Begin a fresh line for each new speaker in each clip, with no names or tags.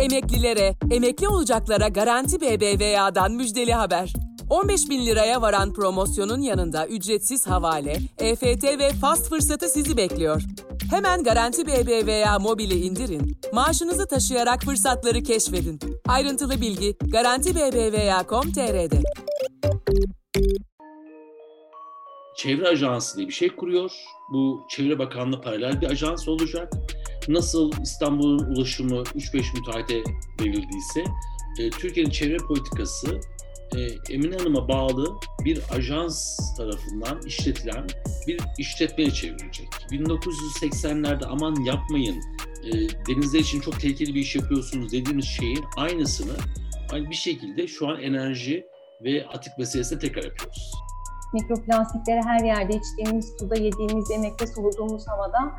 Emeklilere, emekli olacaklara Garanti BBVA'dan müjdeli haber. 15 bin liraya varan promosyonun yanında ücretsiz havale, EFT ve fast fırsatı sizi bekliyor. Hemen Garanti BBVA mobili indirin, maaşınızı taşıyarak fırsatları keşfedin. Ayrıntılı bilgi Garanti BBVA.com.tr'de.
Çevre Ajansı diye bir şey kuruyor. Bu Çevre Bakanlığı paralel bir ajans olacak. Nasıl İstanbul'un ulaşımı 3-5 müteahhite verildiyse, e, Türkiye'nin çevre politikası e, Emine Hanım'a bağlı bir ajans tarafından işletilen bir işletmeye çevrilecek. 1980'lerde aman yapmayın, e, denizler için çok tehlikeli bir iş yapıyorsunuz dediğimiz şeyin aynısını aynı bir şekilde şu an enerji ve atık meselesine tekrar yapıyoruz
mikroplastikleri her yerde içtiğimiz suda, yediğimiz yemekte, soluduğumuz havada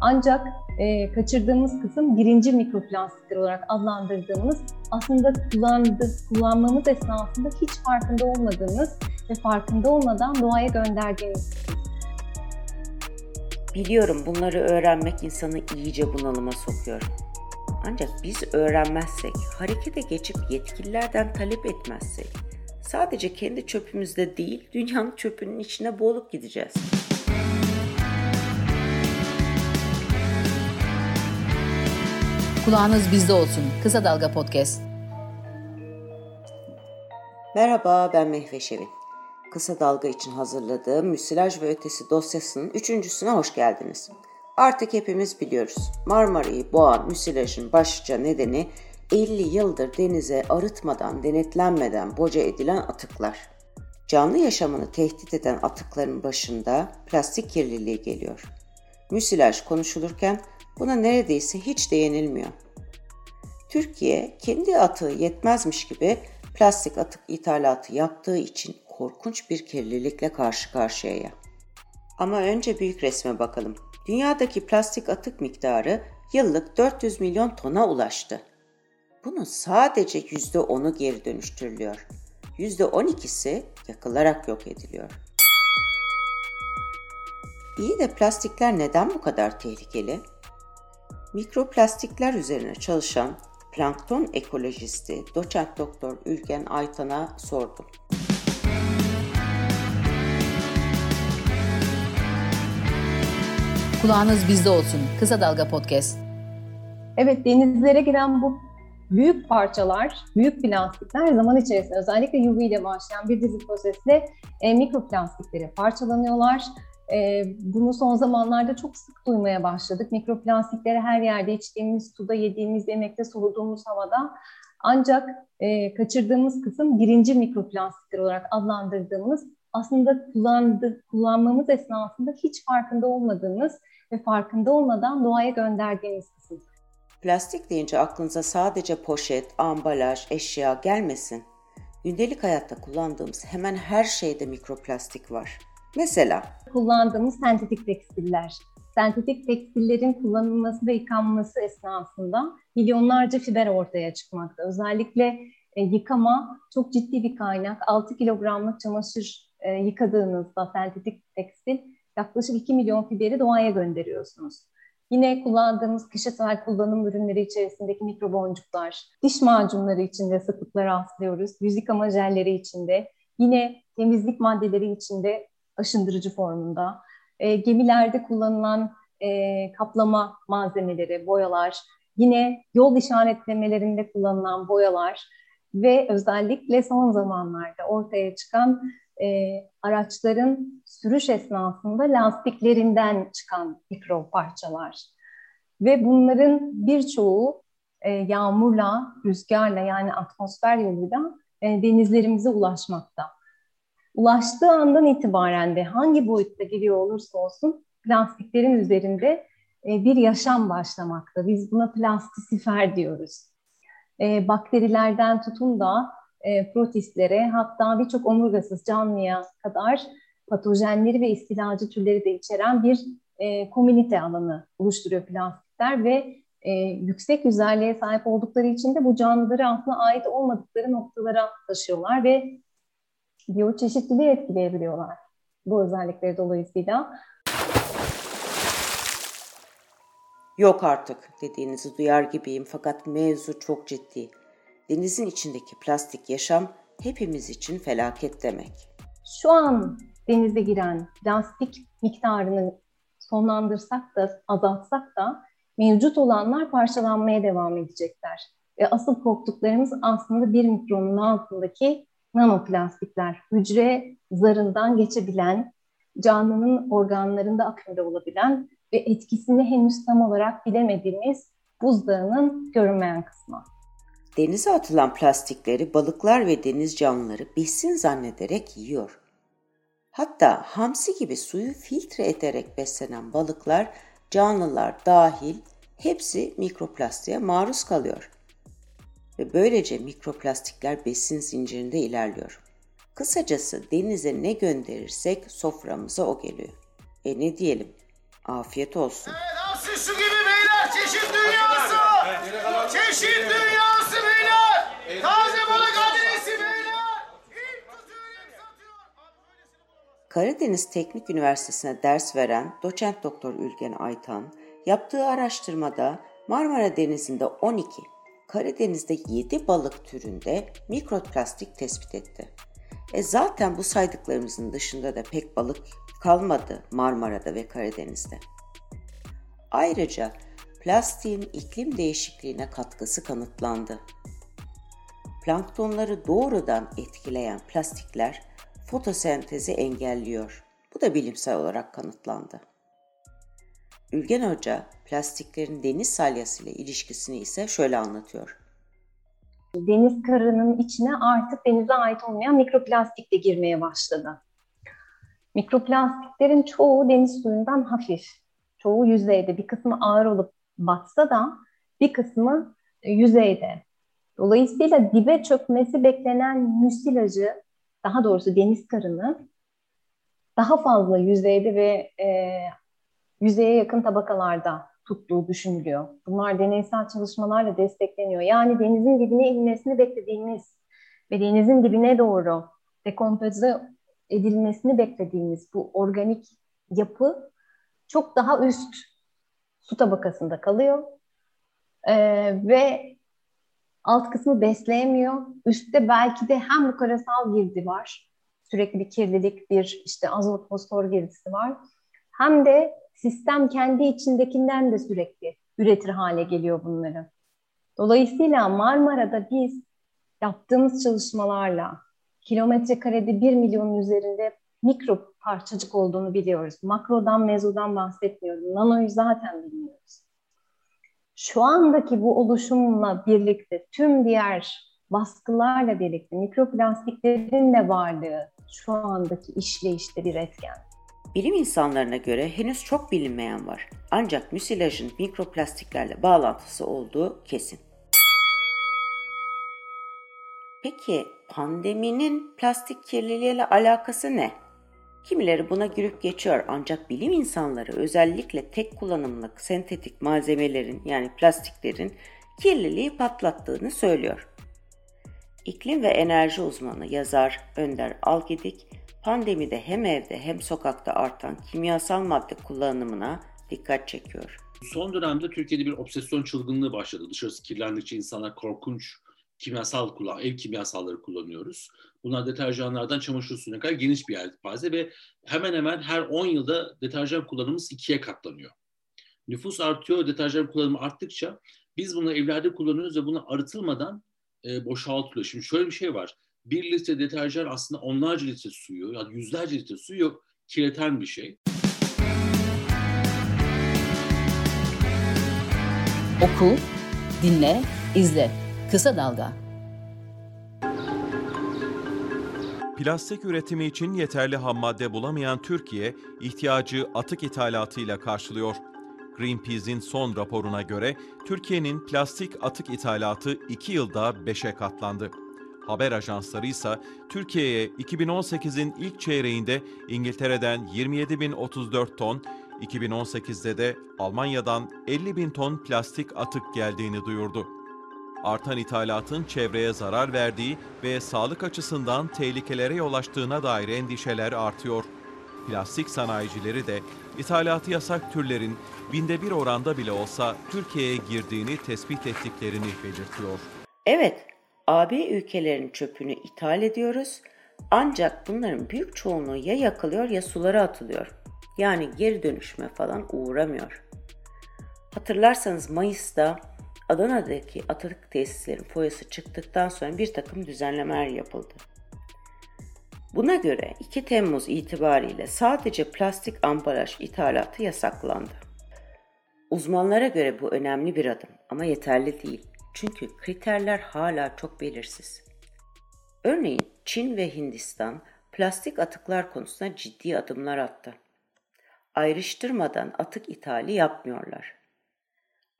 ancak e, kaçırdığımız kısım birinci mikroplastikler olarak adlandırdığımız aslında kullandı, kullanmamız esnasında hiç farkında olmadığımız ve farkında olmadan doğaya gönderdiğimiz
Biliyorum bunları öğrenmek insanı iyice bunalıma sokuyor. Ancak biz öğrenmezsek, harekete geçip yetkililerden talep etmezsek, Sadece kendi çöpümüzde değil, dünyanın çöpünün içine boğulup gideceğiz.
Kulağınız bizde olsun. Kısa Dalga Podcast.
Merhaba, ben Mehve Şevin. Kısa Dalga için hazırladığım Müsilaj ve Ötesi dosyasının üçüncüsüne hoş geldiniz. Artık hepimiz biliyoruz. Marmara'yı boğan müsilajın başlıca nedeni 50 yıldır denize arıtmadan, denetlenmeden boca edilen atıklar. Canlı yaşamını tehdit eden atıkların başında plastik kirliliği geliyor. Müsilaj konuşulurken buna neredeyse hiç değinilmiyor. Türkiye kendi atığı yetmezmiş gibi plastik atık ithalatı yaptığı için korkunç bir kirlilikle karşı karşıyaya. Ama önce büyük resme bakalım. Dünyadaki plastik atık miktarı yıllık 400 milyon tona ulaştı. Bunun sadece %10'u geri dönüştürülüyor. %12'si yakılarak yok ediliyor. İyi de plastikler neden bu kadar tehlikeli? Mikroplastikler üzerine çalışan plankton ekolojisti doçent doktor Ülgen Aytan'a sordum.
Kulağınız bizde olsun. Kısa Dalga Podcast.
Evet denizlere giren bu büyük parçalar, büyük plastikler zaman içerisinde özellikle UV ile başlayan bir dizi prosesle e, mikroplastikleri parçalanıyorlar. E, bunu son zamanlarda çok sık duymaya başladık. Mikroplastikleri her yerde içtiğimiz suda, yediğimiz yemekte, soluduğumuz havada. Ancak e, kaçırdığımız kısım birinci mikroplastikler olarak adlandırdığımız aslında kullandı, kullanmamız esnasında hiç farkında olmadığımız ve farkında olmadan doğaya gönderdiğimiz kısım.
Plastik deyince aklınıza sadece poşet, ambalaj, eşya gelmesin. Gündelik hayatta kullandığımız hemen her şeyde mikroplastik var. Mesela
kullandığımız sentetik tekstiller. Sentetik tekstillerin kullanılması ve yıkanması esnasında milyonlarca fiber ortaya çıkmakta. Özellikle e, yıkama çok ciddi bir kaynak. 6 kilogramlık çamaşır e, yıkadığınızda sentetik tekstil yaklaşık 2 milyon fiberi doğaya gönderiyorsunuz. Yine kullandığımız kişisel kullanım ürünleri içerisindeki mikroboncuklar, diş macunları içinde sıklıkla rastlıyoruz, yüz yıkama jelleri içinde, yine temizlik maddeleri içinde aşındırıcı formunda, e, gemilerde kullanılan e, kaplama malzemeleri, boyalar, yine yol işaretlemelerinde kullanılan boyalar ve özellikle son zamanlarda ortaya çıkan e, araçların sürüş esnasında lastiklerinden çıkan mikro parçalar. Ve bunların birçoğu e, yağmurla, rüzgarla yani atmosfer yoluyla e, denizlerimize ulaşmakta. Ulaştığı andan itibaren de hangi boyutta geliyor olursa olsun plastiklerin üzerinde e, bir yaşam başlamakta. Biz buna plastisifer diyoruz. E, bakterilerden tutun da e, protistlere hatta birçok omurgasız canlıya kadar patojenleri ve istilacı türleri de içeren bir e, komünite alanı oluşturuyor plastikler ve e, yüksek güzelliğe sahip oldukları için de bu canlıları aslında ait olmadıkları noktalara taşıyorlar ve biyoçeşitliliği etkileyebiliyorlar bu özellikleri dolayısıyla.
Yok artık dediğinizi duyar gibiyim fakat mevzu çok ciddi. Denizin içindeki plastik yaşam hepimiz için felaket demek.
Şu an denize giren plastik miktarını sonlandırsak da azaltsak da mevcut olanlar parçalanmaya devam edecekler. Ve asıl korktuklarımız aslında bir mikronun altındaki nanoplastikler. Hücre zarından geçebilen, canlının organlarında akümde olabilen ve etkisini henüz tam olarak bilemediğimiz buzdağının görünmeyen kısmı.
Denize atılan plastikleri balıklar ve deniz canlıları besin zannederek yiyor. Hatta hamsi gibi suyu filtre ederek beslenen balıklar, canlılar dahil hepsi mikroplastiğe maruz kalıyor. Ve böylece mikroplastikler besin zincirinde ilerliyor. Kısacası denize ne gönderirsek soframıza o geliyor. E ne diyelim? Afiyet olsun.
Evet,
Karadeniz Teknik Üniversitesi'ne ders veren doçent doktor Ülgen Aytan, yaptığı araştırmada Marmara Denizi'nde 12, Karadeniz'de 7 balık türünde mikroplastik tespit etti. E zaten bu saydıklarımızın dışında da pek balık kalmadı Marmara'da ve Karadeniz'de. Ayrıca plastiğin iklim değişikliğine katkısı kanıtlandı. Planktonları doğrudan etkileyen plastikler fotosentezi engelliyor. Bu da bilimsel olarak kanıtlandı. Ülgen Hoca plastiklerin deniz salyası ile ilişkisini ise şöyle anlatıyor.
Deniz karının içine artık denize ait olmayan mikroplastik de girmeye başladı. Mikroplastiklerin çoğu deniz suyundan hafif. Çoğu yüzeyde, bir kısmı ağır olup batsa da bir kısmı yüzeyde. Dolayısıyla dibe çökmesi beklenen müsilajı, daha doğrusu deniz karını daha fazla yüzeyde ve e, yüzeye yakın tabakalarda tuttuğu düşünülüyor. Bunlar deneysel çalışmalarla destekleniyor. Yani denizin dibine inmesini beklediğimiz ve denizin dibine doğru dekompoze edilmesini beklediğimiz bu organik yapı çok daha üst su tabakasında kalıyor ee, ve alt kısmı besleyemiyor. Üstte belki de hem bu karasal girdi var, sürekli bir kirlilik, bir işte azot fosfor girdisi var. Hem de sistem kendi içindekinden de sürekli üretir hale geliyor bunları. Dolayısıyla Marmara'da biz yaptığımız çalışmalarla kilometre karede 1 milyonun üzerinde mikro parçacık olduğunu biliyoruz. Makrodan, mezodan bahsetmiyorum. Nanoyu zaten bilmiyoruz. Şu andaki bu oluşumla birlikte tüm diğer baskılarla birlikte mikroplastiklerin de varlığı şu andaki işleyişte bir etken.
Bilim insanlarına göre henüz çok bilinmeyen var. Ancak müsilajın mikroplastiklerle bağlantısı olduğu kesin. Peki pandeminin plastik kirliliğiyle alakası ne? Kimileri buna gülüp geçiyor ancak bilim insanları özellikle tek kullanımlık sentetik malzemelerin yani plastiklerin kirliliği patlattığını söylüyor. İklim ve enerji uzmanı yazar Önder Algedik, pandemide hem evde hem sokakta artan kimyasal madde kullanımına dikkat çekiyor.
Son dönemde Türkiye'de bir obsesyon çılgınlığı başladı. Dışarısı kirlendikçe insanlar korkunç kimyasal kullan, ev kimyasalları kullanıyoruz. Bunlar deterjanlardan çamaşır suyuna kadar geniş bir yelpaze ve hemen hemen her 10 yılda deterjan kullanımımız ikiye katlanıyor. Nüfus artıyor, deterjan kullanımı arttıkça biz bunu evlerde kullanıyoruz ve bunu arıtılmadan e, boşaltılıyor. Şimdi şöyle bir şey var. Bir litre deterjan aslında onlarca litre suyu, yani yüzlerce litre suyu kirleten bir şey.
Oku, dinle, izle. Kısa Dalga.
Plastik üretimi için yeterli ham madde bulamayan Türkiye, ihtiyacı atık ithalatıyla karşılıyor. Greenpeace'in son raporuna göre Türkiye'nin plastik atık ithalatı 2 yılda 5'e katlandı. Haber ajansları ise Türkiye'ye 2018'in ilk çeyreğinde İngiltere'den 27.034 ton, 2018'de de Almanya'dan 50.000 ton plastik atık geldiğini duyurdu. Artan ithalatın çevreye zarar verdiği ve sağlık açısından tehlikelere yol açtığına dair endişeler artıyor. Plastik sanayicileri de ithalatı yasak türlerin binde bir oranda bile olsa Türkiye'ye girdiğini tespit ettiklerini belirtiyor.
Evet, AB ülkelerinin çöpünü ithal ediyoruz ancak bunların büyük çoğunluğu ya yakılıyor ya sulara atılıyor. Yani geri dönüşme falan uğramıyor. Hatırlarsanız Mayıs'ta Adana'daki atık tesislerin foyası çıktıktan sonra bir takım düzenlemeler yapıldı. Buna göre 2 Temmuz itibariyle sadece plastik ambalaj ithalatı yasaklandı. Uzmanlara göre bu önemli bir adım ama yeterli değil. Çünkü kriterler hala çok belirsiz. Örneğin Çin ve Hindistan plastik atıklar konusunda ciddi adımlar attı. Ayrıştırmadan atık ithali yapmıyorlar.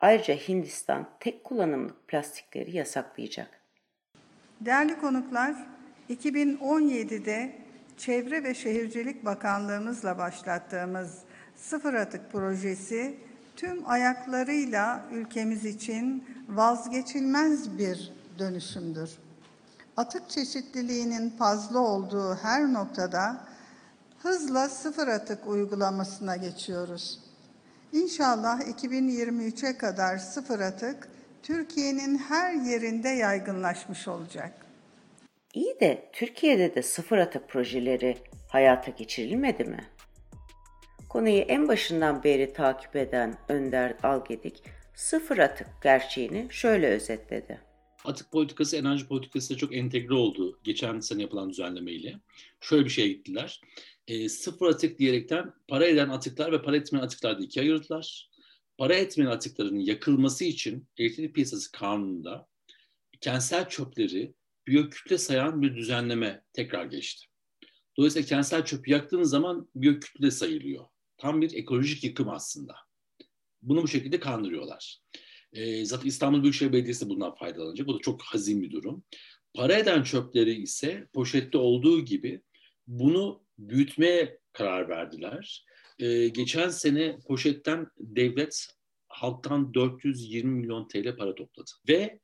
Ayrıca Hindistan tek kullanımlık plastikleri yasaklayacak.
Değerli konuklar, 2017'de Çevre ve Şehircilik Bakanlığımızla başlattığımız Sıfır Atık projesi tüm ayaklarıyla ülkemiz için vazgeçilmez bir dönüşümdür. Atık çeşitliliğinin fazla olduğu her noktada hızla sıfır atık uygulamasına geçiyoruz. İnşallah 2023'e kadar sıfır atık Türkiye'nin her yerinde yaygınlaşmış olacak.
İyi de Türkiye'de de sıfır atık projeleri hayata geçirilmedi mi? Konuyu en başından beri takip eden Önder Algedik sıfır atık gerçeğini şöyle özetledi.
Atık politikası enerji politikasıyla çok entegre oldu geçen sene yapılan düzenlemeyle. Şöyle bir şeye gittiler. E, sıfır atık diyerekten para eden atıklar ve para etmeyen atıklar diye ikiye ayırdılar. Para etmeyen atıkların yakılması için elektrik piyasası kanununda kentsel çöpleri biyokütle sayan bir düzenleme tekrar geçti. Dolayısıyla kentsel çöpü yaktığınız zaman biyokütle sayılıyor. Tam bir ekolojik yıkım aslında. Bunu bu şekilde kandırıyorlar. E, zaten İstanbul Büyükşehir Belediyesi bundan faydalanacak. Bu da çok hazin bir durum. Para eden çöpleri ise poşette olduğu gibi bunu büyütmeye karar verdiler. E, geçen sene poşetten devlet halktan 420 milyon TL para topladı. Ve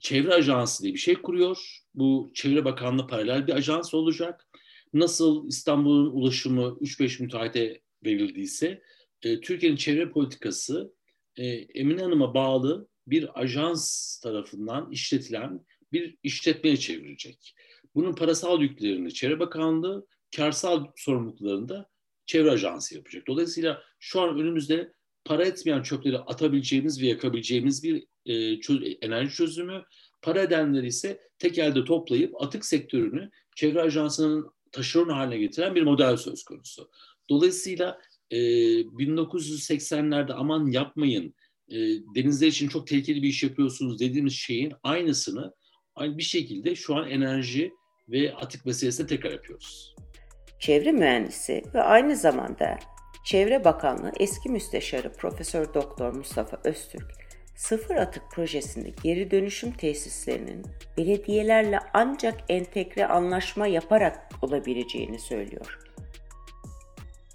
Çevre Ajansı diye bir şey kuruyor. Bu Çevre Bakanlığı paralel bir ajans olacak. Nasıl İstanbul'un ulaşımı 3-5 müteahhite verildiyse e, Türkiye'nin çevre politikası e, Emine Hanım'a bağlı bir ajans tarafından işletilen bir işletmeye çevirecek. Bunun parasal yüklerini Çevre Bakanlığı, karsal sorumluluklarını da Çevre Ajansı yapacak. Dolayısıyla şu an önümüzde para etmeyen çöpleri atabileceğimiz ve yakabileceğimiz bir e, çöz, enerji çözümü. Para edenleri ise tek elde toplayıp atık sektörünü Çevre Ajansı'nın taşeron haline getiren bir model söz konusu. Dolayısıyla e, 1980'lerde aman yapmayın, e, denizler için çok tehlikeli bir iş yapıyorsunuz dediğimiz şeyin aynısını aynı bir şekilde şu an enerji ve atık meselesinde tekrar yapıyoruz.
Çevre mühendisi ve aynı zamanda Çevre Bakanlığı eski müsteşarı Profesör Doktor Mustafa Öztürk, sıfır atık projesinde geri dönüşüm tesislerinin belediyelerle ancak entegre anlaşma yaparak olabileceğini söylüyor.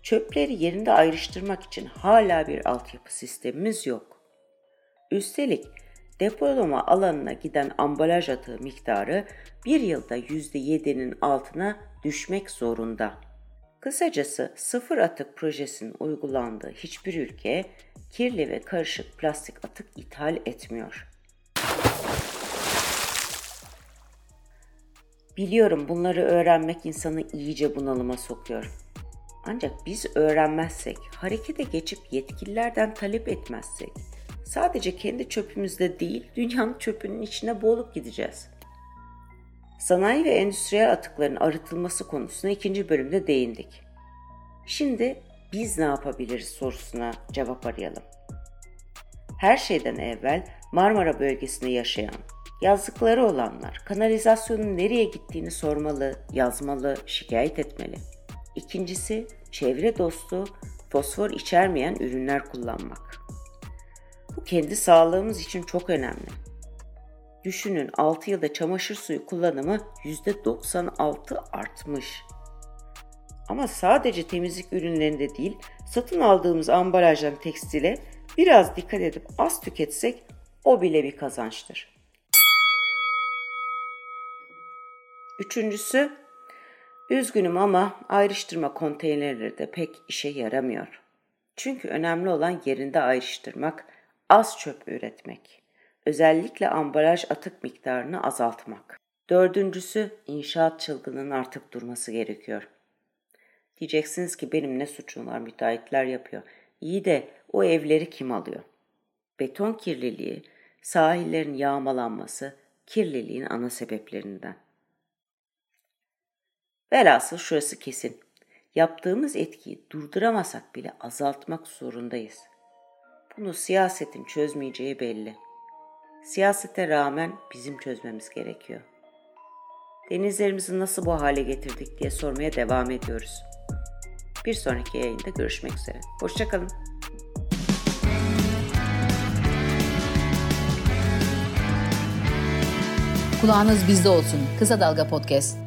Çöpleri yerinde ayrıştırmak için hala bir altyapı sistemimiz yok. Üstelik depolama alanına giden ambalaj atığı miktarı bir yılda %7'nin altına düşmek zorunda. Kısacası sıfır atık projesinin uygulandığı hiçbir ülke kirli ve karışık plastik atık ithal etmiyor. Biliyorum bunları öğrenmek insanı iyice bunalıma sokuyor. Ancak biz öğrenmezsek, harekete geçip yetkililerden talep etmezsek, sadece kendi çöpümüzde değil, dünyanın çöpünün içine boğulup gideceğiz. Sanayi ve endüstriyel atıkların arıtılması konusuna ikinci bölümde değindik. Şimdi biz ne yapabiliriz sorusuna cevap arayalım. Her şeyden evvel Marmara bölgesinde yaşayan, yazlıkları olanlar kanalizasyonun nereye gittiğini sormalı, yazmalı, şikayet etmeli. İkincisi çevre dostu, fosfor içermeyen ürünler kullanmak. Kendi sağlığımız için çok önemli. Düşünün 6 yılda çamaşır suyu kullanımı %96 artmış. Ama sadece temizlik ürünlerinde değil, satın aldığımız ambalajdan tekstile biraz dikkat edip az tüketsek o bile bir kazançtır. Üçüncüsü, Üzgünüm ama ayrıştırma konteynerleri de pek işe yaramıyor. Çünkü önemli olan yerinde ayrıştırmak, az çöp üretmek. Özellikle ambalaj atık miktarını azaltmak. Dördüncüsü inşaat çılgınlığının artık durması gerekiyor. Diyeceksiniz ki benim ne suçum var müteahhitler yapıyor. İyi de o evleri kim alıyor? Beton kirliliği, sahillerin yağmalanması kirliliğin ana sebeplerinden. Velhasıl şurası kesin. Yaptığımız etkiyi durduramasak bile azaltmak zorundayız. Bunu siyasetin çözmeyeceği belli. Siyasete rağmen bizim çözmemiz gerekiyor. Denizlerimizi nasıl bu hale getirdik diye sormaya devam ediyoruz. Bir sonraki yayında görüşmek üzere. Hoşçakalın.
Kulağınız bizde olsun. Kısa Dalga Podcast.